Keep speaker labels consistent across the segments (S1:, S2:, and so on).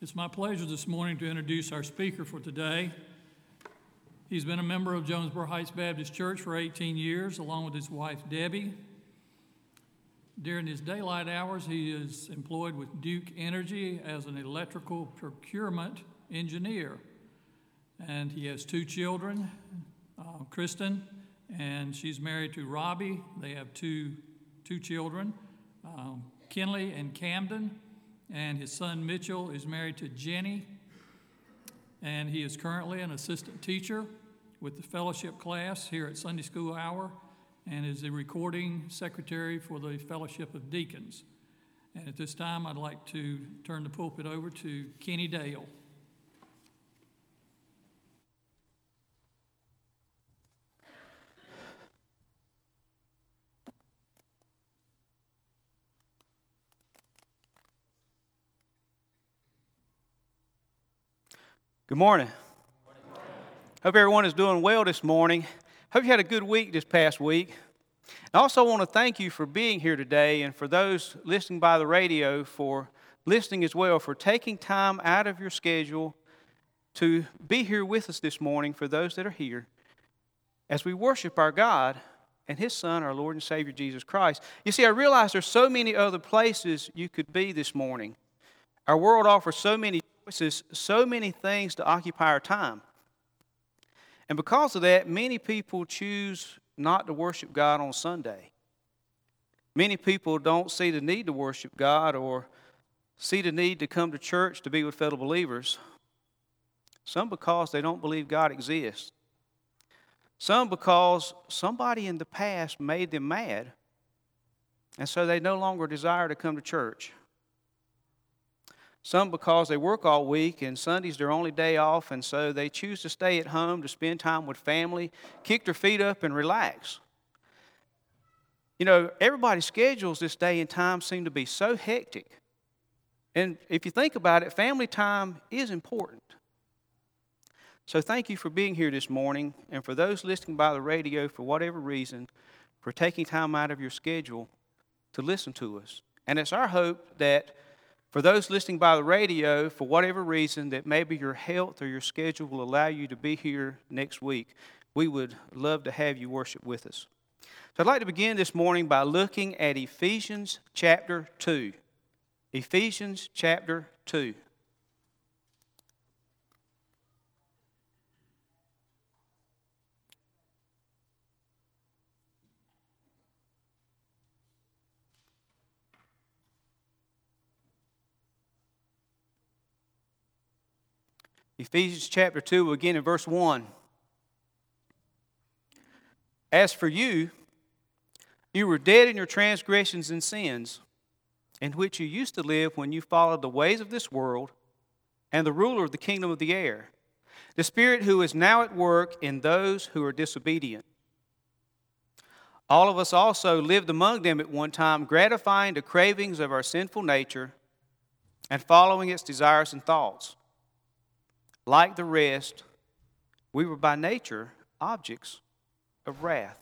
S1: It's my pleasure this morning to introduce our speaker for today. He's been a member of Jonesboro Heights Baptist Church for 18 years, along with his wife Debbie. During his daylight hours, he is employed with Duke Energy as an electrical procurement engineer. And he has two children, uh, Kristen, and she's married to Robbie. They have two, two children, um, Kinley and Camden and his son Mitchell is married to Jenny, and he is currently an assistant teacher with the fellowship class here at Sunday School Hour and is the recording secretary for the Fellowship of Deacons. And at this time, I'd like to turn the pulpit over to Kenny Dale.
S2: Good morning. Hope everyone is doing well this morning. Hope you had a good week this past week. I also want to thank you for being here today and for those listening by the radio for listening as well, for taking time out of your schedule to be here with us this morning for those that are here as we worship our God and His Son, our Lord and Savior Jesus Christ. You see, I realize there's so many other places you could be this morning. Our world offers so many choices, so many things to occupy our time. And because of that, many people choose not to worship God on Sunday. Many people don't see the need to worship God or see the need to come to church to be with fellow believers. Some because they don't believe God exists. Some because somebody in the past made them mad, and so they no longer desire to come to church. Some because they work all week and Sunday's their only day off, and so they choose to stay at home to spend time with family, kick their feet up, and relax. You know, everybody's schedules this day and time seem to be so hectic. And if you think about it, family time is important. So thank you for being here this morning, and for those listening by the radio for whatever reason, for taking time out of your schedule to listen to us. And it's our hope that for those listening by the radio, for whatever reason, that maybe your health or your schedule will allow you to be here next week, we would love to have you worship with us. So I'd like to begin this morning by looking at Ephesians chapter 2. Ephesians chapter 2. Ephesians chapter 2, again in verse 1. As for you, you were dead in your transgressions and sins, in which you used to live when you followed the ways of this world and the ruler of the kingdom of the air, the Spirit who is now at work in those who are disobedient. All of us also lived among them at one time, gratifying the cravings of our sinful nature and following its desires and thoughts. Like the rest, we were by nature objects of wrath.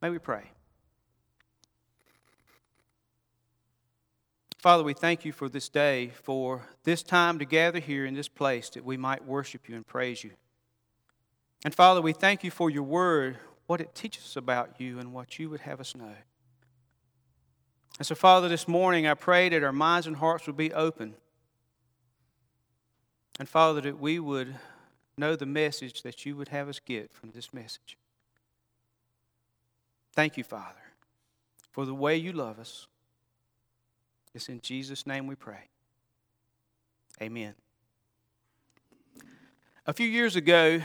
S2: May we pray. Father, we thank you for this day, for this time to gather here in this place that we might worship you and praise you. And Father, we thank you for your word, what it teaches us about you and what you would have us know. And so, Father, this morning I pray that our minds and hearts would be open and Father, that we would know the message that you would have us get from this message. Thank you, Father, for the way you love us. It's in Jesus' name we pray. Amen. A few years ago,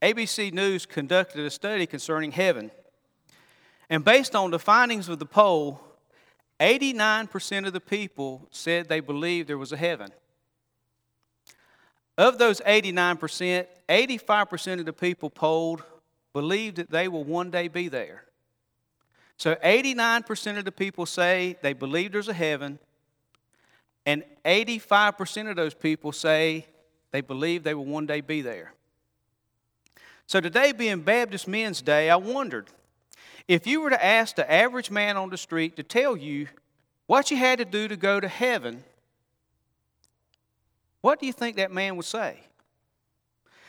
S2: ABC News conducted a study concerning heaven. And based on the findings of the poll, 89% of the people said they believed there was a heaven. Of those 89%, 85% of the people polled believe that they will one day be there. So 89% of the people say they believe there's a heaven, and 85% of those people say they believe they will one day be there. So today being Baptist Men's Day, I wondered if you were to ask the average man on the street to tell you what you had to do to go to heaven what do you think that man would say?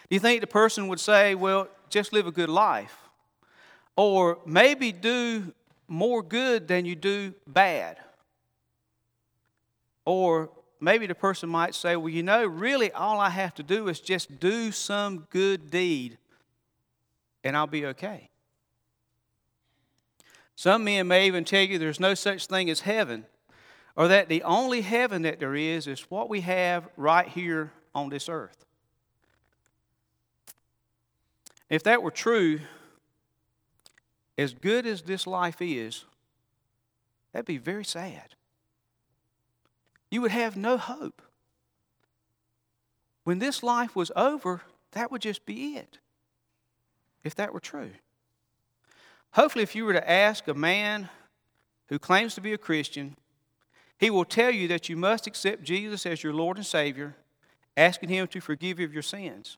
S2: Do you think the person would say, well, just live a good life? Or maybe do more good than you do bad? Or maybe the person might say, well, you know, really all I have to do is just do some good deed and I'll be okay. Some men may even tell you there's no such thing as heaven, or that the only heaven that there is is what we have right here on this earth. If that were true, as good as this life is, that'd be very sad. You would have no hope. When this life was over, that would just be it, if that were true. Hopefully, if you were to ask a man who claims to be a Christian, he will tell you that you must accept Jesus as your Lord and Savior, asking Him to forgive you of your sins.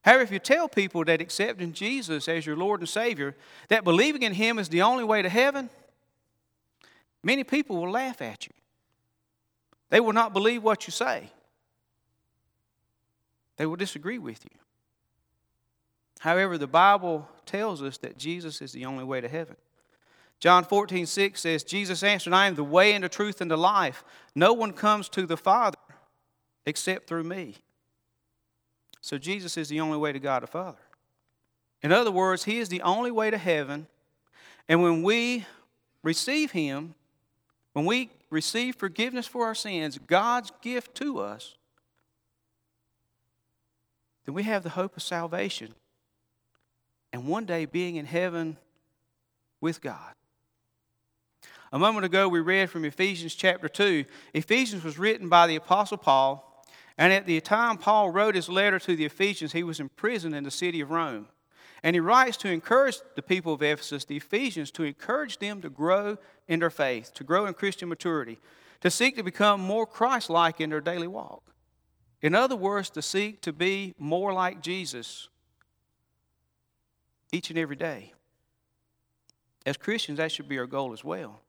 S2: However, if you tell people that accepting Jesus as your Lord and Savior, that believing in Him is the only way to heaven, many people will laugh at you. They will not believe what you say, they will disagree with you. However, the Bible tells us that Jesus is the only way to heaven. John 14, 6 says, Jesus answered, I am the way and the truth and the life. No one comes to the Father except through me. So Jesus is the only way to God the Father. In other words, He is the only way to heaven. And when we receive Him, when we receive forgiveness for our sins, God's gift to us, then we have the hope of salvation and one day being in heaven with God. A moment ago, we read from Ephesians chapter 2. Ephesians was written by the Apostle Paul, and at the time Paul wrote his letter to the Ephesians, he was imprisoned in the city of Rome. And he writes to encourage the people of Ephesus, the Ephesians, to encourage them to grow in their faith, to grow in Christian maturity, to seek to become more Christ like in their daily walk. In other words, to seek to be more like Jesus each and every day. As Christians, that should be our goal as well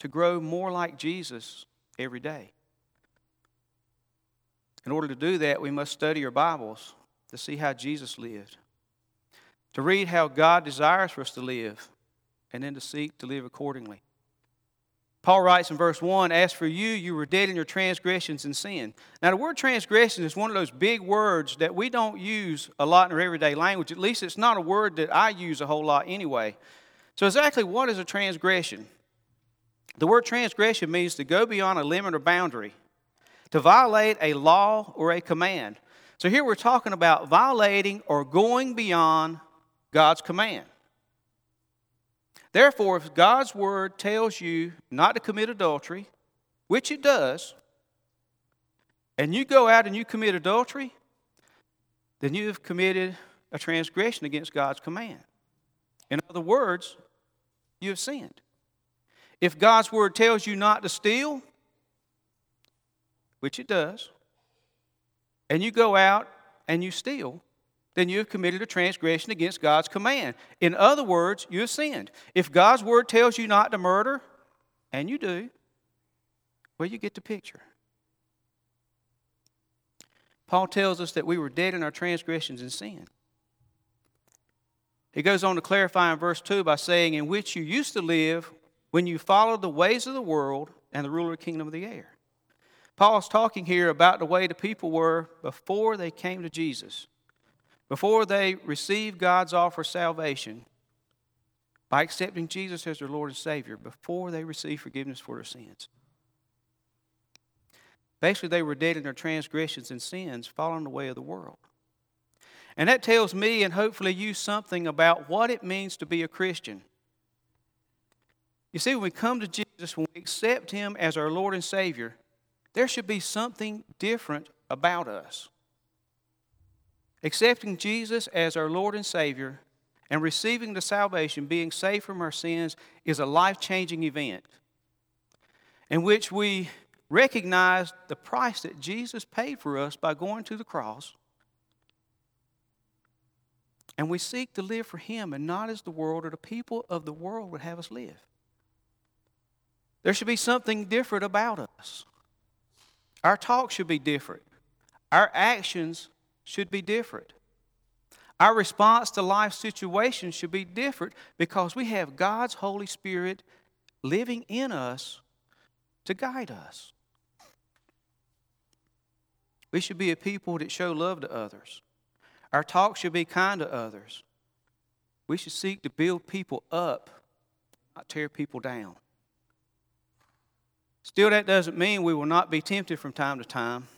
S2: to grow more like Jesus every day. In order to do that, we must study our Bibles to see how Jesus lived, to read how God desires for us to live, and then to seek to live accordingly. Paul writes in verse 1 As for you, you were dead in your transgressions and sin. Now, the word transgression is one of those big words that we don't use a lot in our everyday language. At least it's not a word that I use a whole lot anyway. So, exactly what is a transgression? The word transgression means to go beyond a limit or boundary, to violate a law or a command. So, here we're talking about violating or going beyond God's command. Therefore, if God's word tells you not to commit adultery, which it does, and you go out and you commit adultery, then you have committed a transgression against God's command. In other words, you have sinned. If God's word tells you not to steal, which it does, and you go out and you steal, then you have committed a transgression against God's command. In other words, you have sinned. If God's word tells you not to murder, and you do, well, you get the picture. Paul tells us that we were dead in our transgressions and sin. He goes on to clarify in verse 2 by saying, In which you used to live when you follow the ways of the world and the ruler of the kingdom of the air. Paul's talking here about the way the people were before they came to Jesus before they received God's offer of salvation by accepting Jesus as their Lord and Savior, before they received forgiveness for their sins. Basically, they were dead in their transgressions and sins, following the way of the world. And that tells me and hopefully you something about what it means to be a Christian. You see, when we come to Jesus, when we accept Him as our Lord and Savior, there should be something different about us. Accepting Jesus as our Lord and Savior and receiving the salvation, being saved from our sins, is a life changing event in which we recognize the price that Jesus paid for us by going to the cross. And we seek to live for Him and not as the world or the people of the world would have us live. There should be something different about us. Our talk should be different. our actions should be different. Our response to life situations should be different because we have God's Holy Spirit living in us to guide us. We should be a people that show love to others. Our talk should be kind to others. We should seek to build people up, not tear people down. Still, that doesn't mean we will not be tempted from time to time.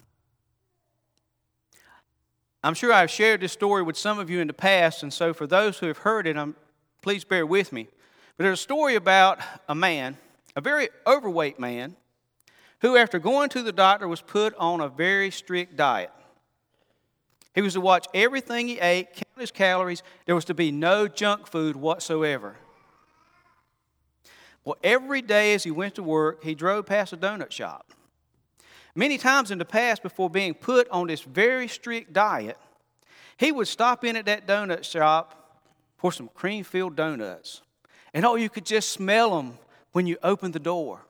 S2: I'm sure I've shared this story with some of you in the past, and so for those who have heard it, I'm, please bear with me. But there's a story about a man, a very overweight man, who, after going to the doctor, was put on a very strict diet. He was to watch everything he ate, count his calories. There was to be no junk food whatsoever. Well, every day as he went to work, he drove past a donut shop. Many times in the past, before being put on this very strict diet, he would stop in at that donut shop for some cream filled donuts. And oh, you could just smell them when you opened the door.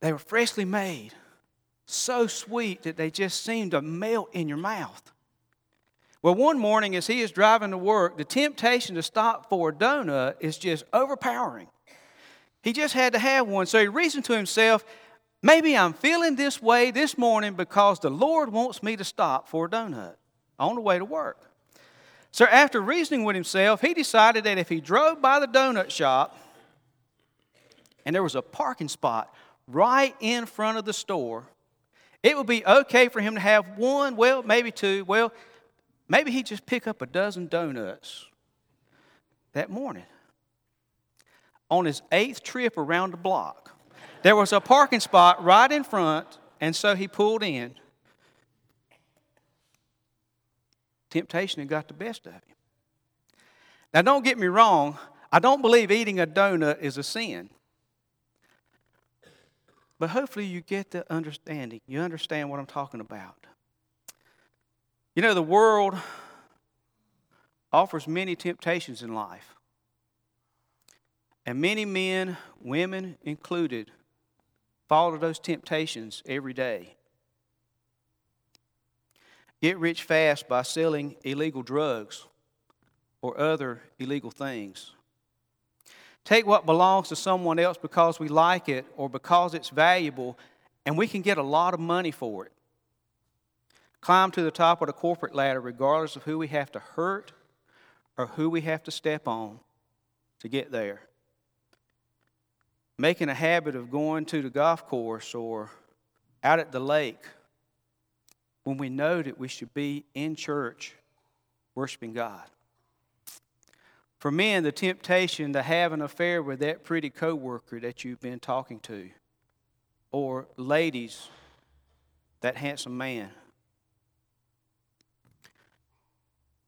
S2: They were freshly made, so sweet that they just seemed to melt in your mouth. Well, one morning as he is driving to work, the temptation to stop for a donut is just overpowering. He just had to have one. So he reasoned to himself, maybe I'm feeling this way this morning because the Lord wants me to stop for a donut on the way to work. So after reasoning with himself, he decided that if he drove by the donut shop and there was a parking spot right in front of the store, it would be okay for him to have one, well, maybe two, well, maybe he'd just pick up a dozen donuts that morning. On his eighth trip around the block, there was a parking spot right in front, and so he pulled in. Temptation had got the best of him. Now, don't get me wrong, I don't believe eating a donut is a sin. But hopefully, you get the understanding. You understand what I'm talking about. You know, the world offers many temptations in life. And many men, women included, fall to those temptations every day. Get rich fast by selling illegal drugs or other illegal things. Take what belongs to someone else because we like it or because it's valuable, and we can get a lot of money for it. Climb to the top of the corporate ladder regardless of who we have to hurt or who we have to step on to get there. Making a habit of going to the golf course or out at the lake when we know that we should be in church worshiping God. For men, the temptation to have an affair with that pretty coworker that you've been talking to, or ladies, that handsome man.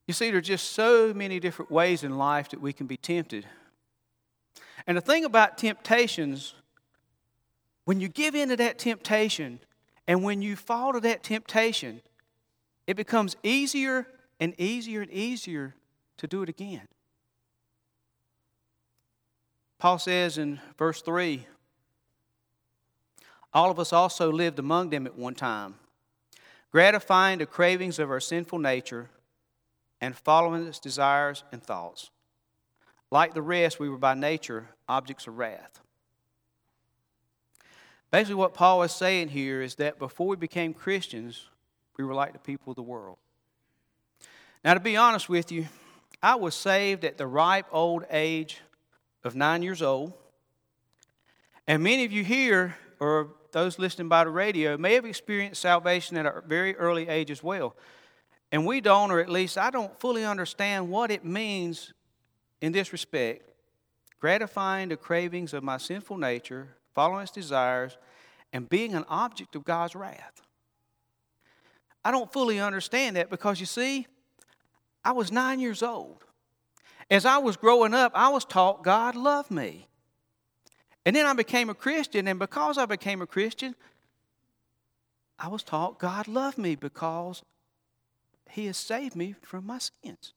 S2: You see, there are just so many different ways in life that we can be tempted. And the thing about temptations, when you give in to that temptation and when you fall to that temptation, it becomes easier and easier and easier to do it again. Paul says in verse 3 All of us also lived among them at one time, gratifying the cravings of our sinful nature and following its desires and thoughts. Like the rest, we were by nature objects of wrath. Basically, what Paul is saying here is that before we became Christians, we were like the people of the world. Now, to be honest with you, I was saved at the ripe old age of nine years old. And many of you here, or those listening by the radio, may have experienced salvation at a very early age as well. And we don't, or at least I don't fully understand what it means in this respect gratifying the cravings of my sinful nature, following its desires, and being an object of God's wrath. I don't fully understand that because you see, I was nine years old. As I was growing up, I was taught God loved me. And then I became a Christian, and because I became a Christian, I was taught God loved me because He has saved me from my sins.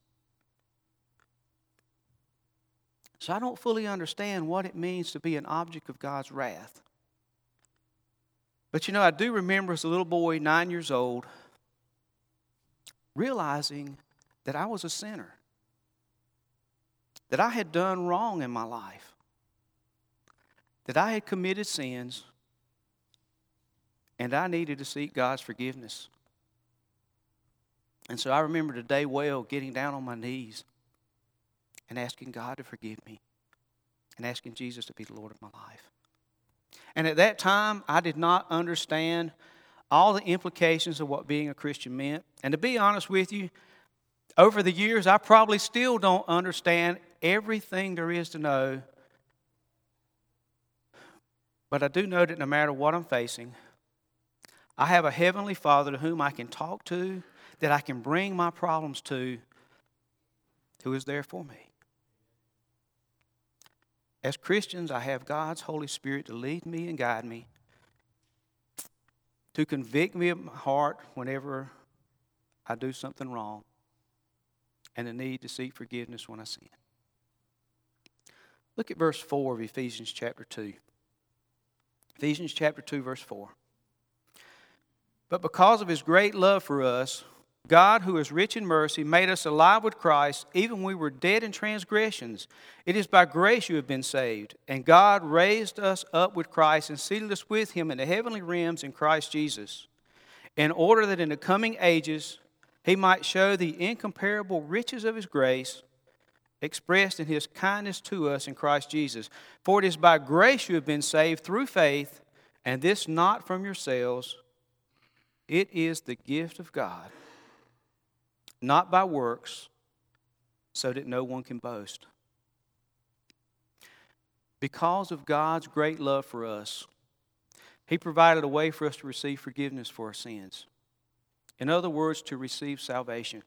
S2: So I don't fully understand what it means to be an object of God's wrath. But you know, I do remember as a little boy, nine years old, realizing that I was a sinner, that I had done wrong in my life, that I had committed sins, and I needed to seek God's forgiveness. And so I remember the day well getting down on my knees and asking God to forgive me and asking Jesus to be the Lord of my life. And at that time, I did not understand all the implications of what being a Christian meant. And to be honest with you, over the years, I probably still don't understand everything there is to know. But I do know that no matter what I'm facing, I have a heavenly Father to whom I can talk to, that I can bring my problems to, who is there for me. As Christians, I have God's Holy Spirit to lead me and guide me, to convict me of my heart whenever I do something wrong, and the need to seek forgiveness when I sin. Look at verse 4 of Ephesians chapter 2. Ephesians chapter 2, verse 4. But because of his great love for us, God, who is rich in mercy, made us alive with Christ, even when we were dead in transgressions. It is by grace you have been saved. And God raised us up with Christ and seated us with him in the heavenly realms in Christ Jesus, in order that in the coming ages he might show the incomparable riches of his grace expressed in his kindness to us in Christ Jesus. For it is by grace you have been saved through faith, and this not from yourselves. It is the gift of God not by works, so that no one can boast. Because of God's great love for us, He provided a way for us to receive forgiveness for our sins. In other words, to receive salvation.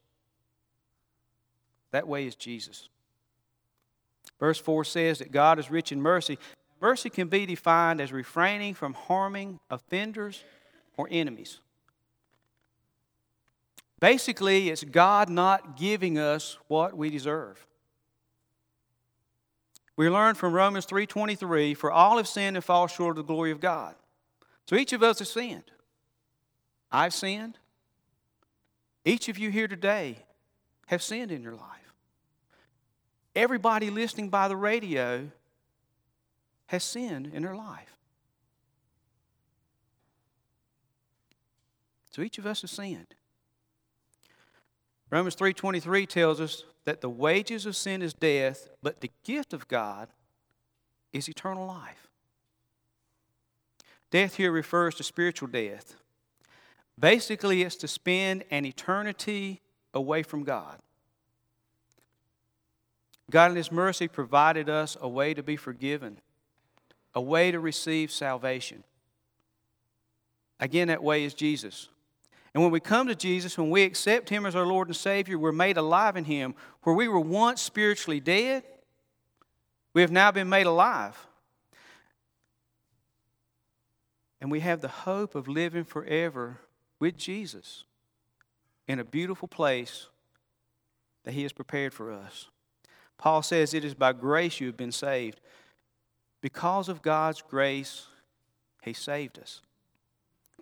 S2: That way is Jesus. Verse 4 says that God is rich in mercy. Mercy can be defined as refraining from harming offenders or enemies. Basically, it's God not giving us what we deserve. We learn from Romans 3:23, for all have sinned and fall short of the glory of God. So each of us has sinned. I've sinned. Each of you here today have sinned in your life. Everybody listening by the radio has sinned in their life. So each of us has sinned. Romans 3:23 tells us that the wages of sin is death, but the gift of God is eternal life. Death here refers to spiritual death. Basically, it's to spend an eternity away from God. God, in His mercy, provided us a way to be forgiven, a way to receive salvation. Again, that way is Jesus. And when we come to Jesus, when we accept Him as our Lord and Savior, we're made alive in Him. Where we were once spiritually dead, we have now been made alive. And we have the hope of living forever with Jesus in a beautiful place that He has prepared for us. Paul says, It is by grace you have been saved. Because of God's grace, He saved us.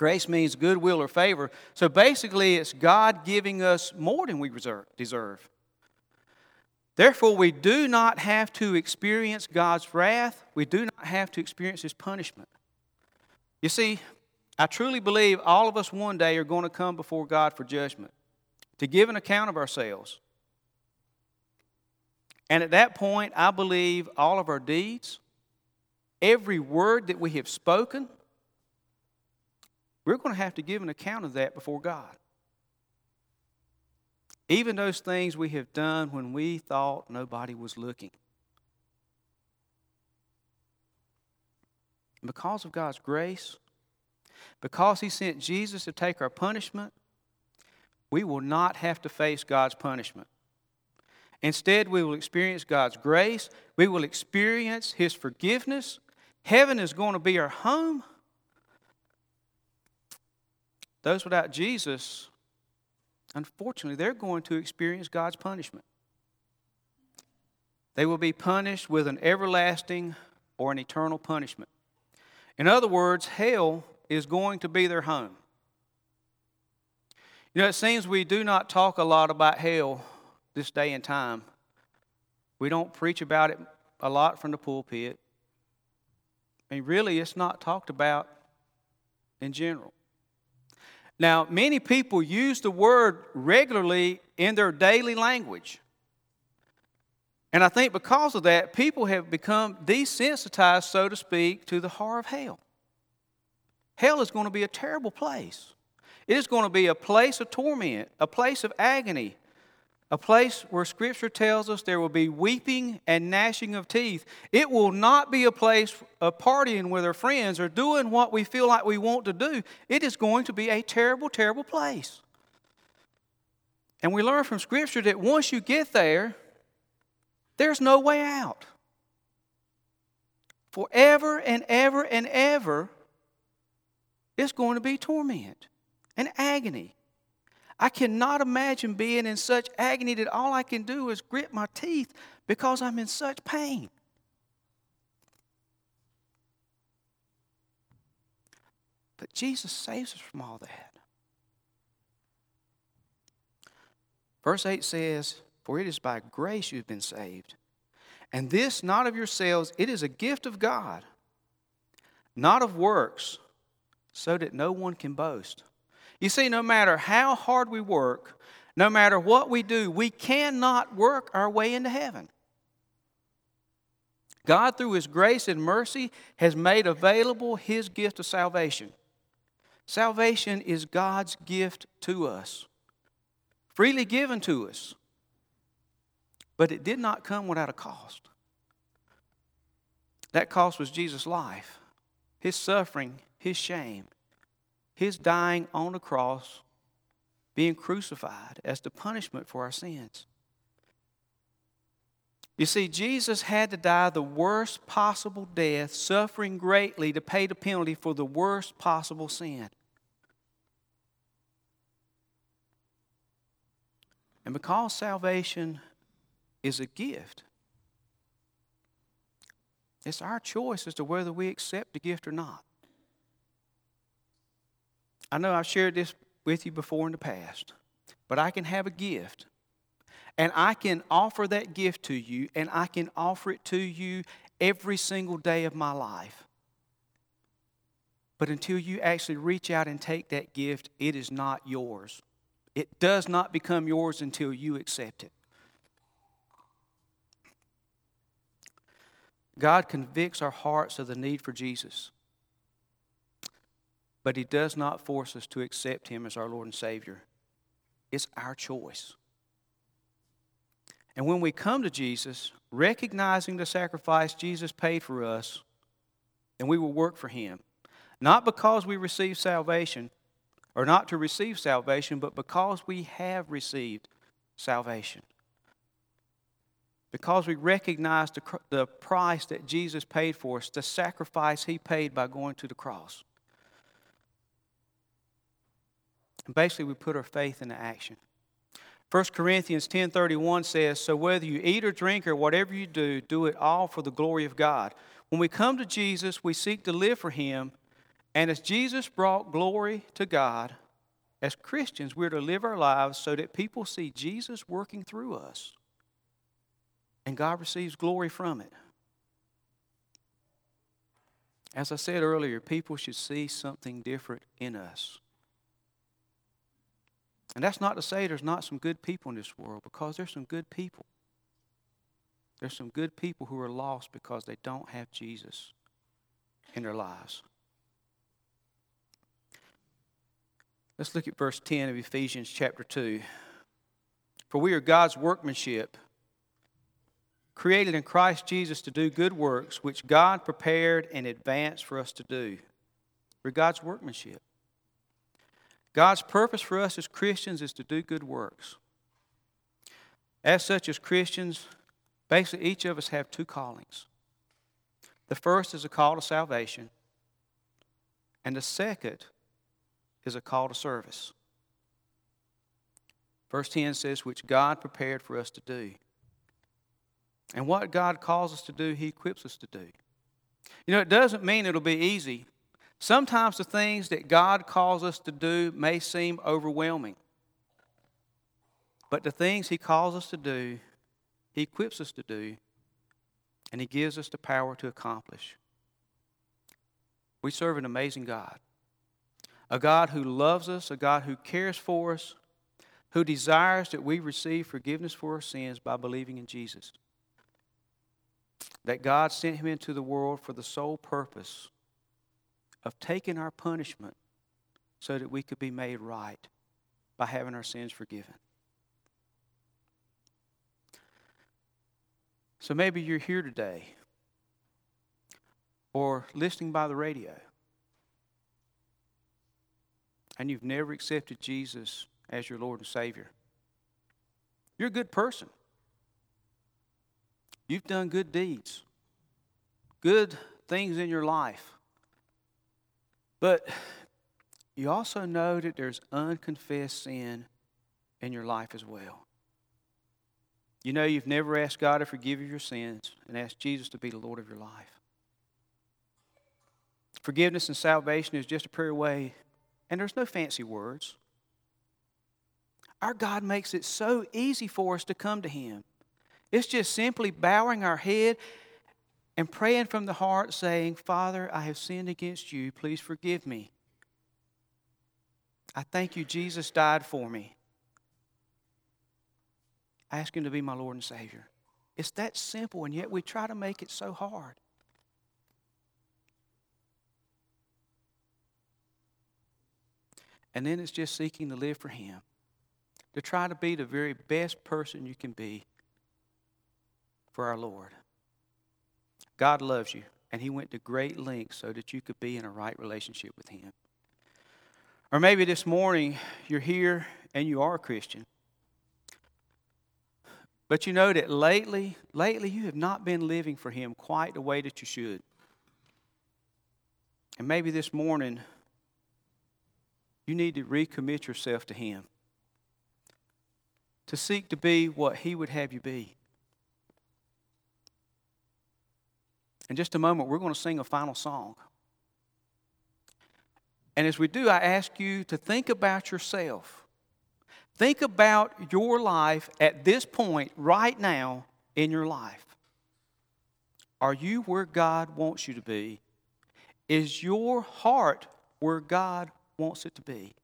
S2: Grace means goodwill or favor. So basically, it's God giving us more than we deserve. Therefore, we do not have to experience God's wrath. We do not have to experience His punishment. You see, I truly believe all of us one day are going to come before God for judgment, to give an account of ourselves. And at that point, I believe all of our deeds, every word that we have spoken, we're going to have to give an account of that before God. Even those things we have done when we thought nobody was looking. Because of God's grace, because He sent Jesus to take our punishment, we will not have to face God's punishment. Instead, we will experience God's grace. We will experience His forgiveness. Heaven is going to be our home. Those without Jesus, unfortunately, they're going to experience God's punishment. They will be punished with an everlasting or an eternal punishment. In other words, hell is going to be their home. You know, it seems we do not talk a lot about hell this day and time. We don't preach about it a lot from the pulpit. I mean, really, it's not talked about in general. Now, many people use the word regularly in their daily language. And I think because of that, people have become desensitized, so to speak, to the horror of hell. Hell is going to be a terrible place. It is going to be a place of torment, a place of agony, a place where Scripture tells us there will be weeping and gnashing of teeth. It will not be a place of partying with our friends or doing what we feel like we want to do. It is going to be a terrible, terrible place. And we learn from Scripture that once you get there, there's no way out. Forever and ever and ever, it's going to be torment and agony. I cannot imagine being in such agony that all I can do is grit my teeth because I'm in such pain. But Jesus saves us from all that. Verse 8 says, For it is by grace you've been saved. And this not of yourselves, it is a gift of God, not of works, so that no one can boast. You see, no matter how hard we work, no matter what we do, we cannot work our way into heaven. God, through His grace and mercy, has made available His gift of salvation. Salvation is God's gift to us, freely given to us. But it did not come without a cost. That cost was Jesus' life, His suffering, His shame, his dying on the cross, being crucified as the punishment for our sins. You see, Jesus had to die the worst possible death, suffering greatly to pay the penalty for the worst possible sin. And because salvation is a gift, it's our choice as to whether we accept the gift or not. I know I've shared this with you before in the past, but I can have a gift. And I can offer that gift to you, and I can offer it to you every single day of my life. But until you actually reach out and take that gift, it is not yours. It does not become yours until you accept it. God convicts our hearts of the need for Jesus but He does not force us to accept Him as our Lord and Savior. It's our choice. And when we come to Jesus, recognizing the sacrifice Jesus paid for us, then we will work for Him. Not because we receive salvation, or not to receive salvation, but because we have received salvation. Because we recognize the, the price that Jesus paid for us, the sacrifice He paid by going to the cross. And basically, we put our faith into action. 1 Corinthians 10:31 says, "So whether you eat or drink or whatever you do, do it all for the glory of God." When we come to Jesus, we seek to live for him, and as Jesus brought glory to God, as Christians, we're to live our lives so that people see Jesus working through us. And God receives glory from it. As I said earlier, people should see something different in us. And that's not to say there's not some good people in this world, because there's some good people. There's some good people who are lost because they don't have Jesus in their lives. Let's look at verse 10 of Ephesians chapter 2. For we are God's workmanship, created in Christ Jesus to do good works, which God prepared in advance for us to do. We're God's workmanship. God's purpose for us as Christians is to do good works. As such, as Christians, basically each of us have two callings. The first is a call to salvation, and the second is a call to service. Verse 10 says, which God prepared for us to do. And what God calls us to do, He equips us to do. You know, it doesn't mean it'll be easy. Sometimes the things that God calls us to do may seem overwhelming. But the things He calls us to do, He equips us to do, and He gives us the power to accomplish. We serve an amazing God. A God who loves us, a God who cares for us, who desires that we receive forgiveness for our sins by believing in Jesus. That God sent him into the world for the sole purpose of taking our punishment so that we could be made right by having our sins forgiven. So maybe you're here today or listening by the radio and you've never accepted Jesus as your Lord and Savior. You're a good person. You've done good deeds, good things in your life. But you also know that there's unconfessed sin in your life as well. You know you've never asked God to forgive you your sins and asked Jesus to be the Lord of your life. Forgiveness and salvation is just a prayer away, and there's no fancy words. Our God makes it so easy for us to come to Him. It's just simply bowing our head and praying from the heart, saying, Father, I have sinned against you. Please forgive me. I thank you, Jesus died for me. I ask Him to be my Lord and Savior. It's that simple, and yet we try to make it so hard. And then it's just seeking to live for Him, to try to be the very best person you can be for our Lord. God loves you, and He went to great lengths so that you could be in a right relationship with Him. Or maybe this morning you're here and you are a Christian. But you know that lately, lately you have not been living for Him quite the way that you should. And maybe this morning you need to recommit yourself to Him, to seek to be what He would have you be. In just a moment, we're going to sing a final song. And as we do, I ask you to think about yourself. Think about your life at this point, right now in your life. Are you where God wants you to be? Is your heart where God wants it to be?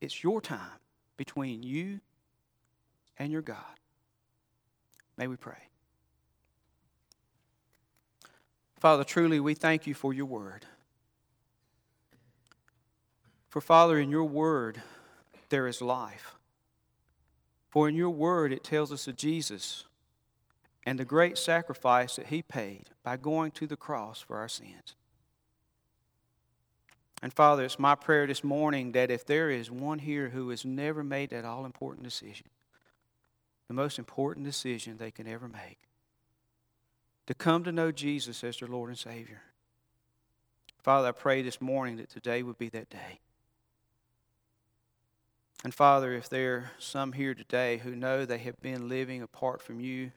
S2: It's your time between you and your God. May we pray. Father, truly we thank you for your word. For, Father, in your word there is life. For in your word it tells us of Jesus and the great sacrifice that he paid by going to the cross for our sins. And Father, it's my prayer this morning that if there is one here who has never made that all important decision, the most important decision they can ever make, to come to know Jesus as their Lord and Savior. Father, I pray this morning that today would be that day. And Father, if there are some here today who know they have been living apart from you,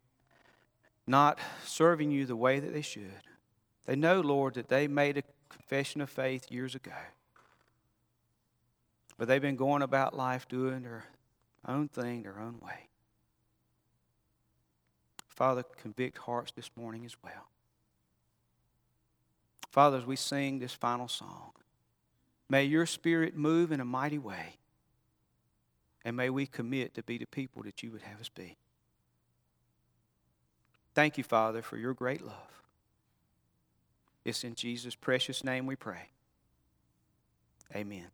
S2: not serving you the way that they should, they know, Lord, that they made a confession of faith years ago. But they've been going about life doing their own thing, their own way. Father, convict hearts this morning as well. Father, as we sing this final song, may your spirit move in a mighty way, and may we commit to be the people that you would have us be. Thank you, Father, for your great love. It's in Jesus' precious name we pray. Amen.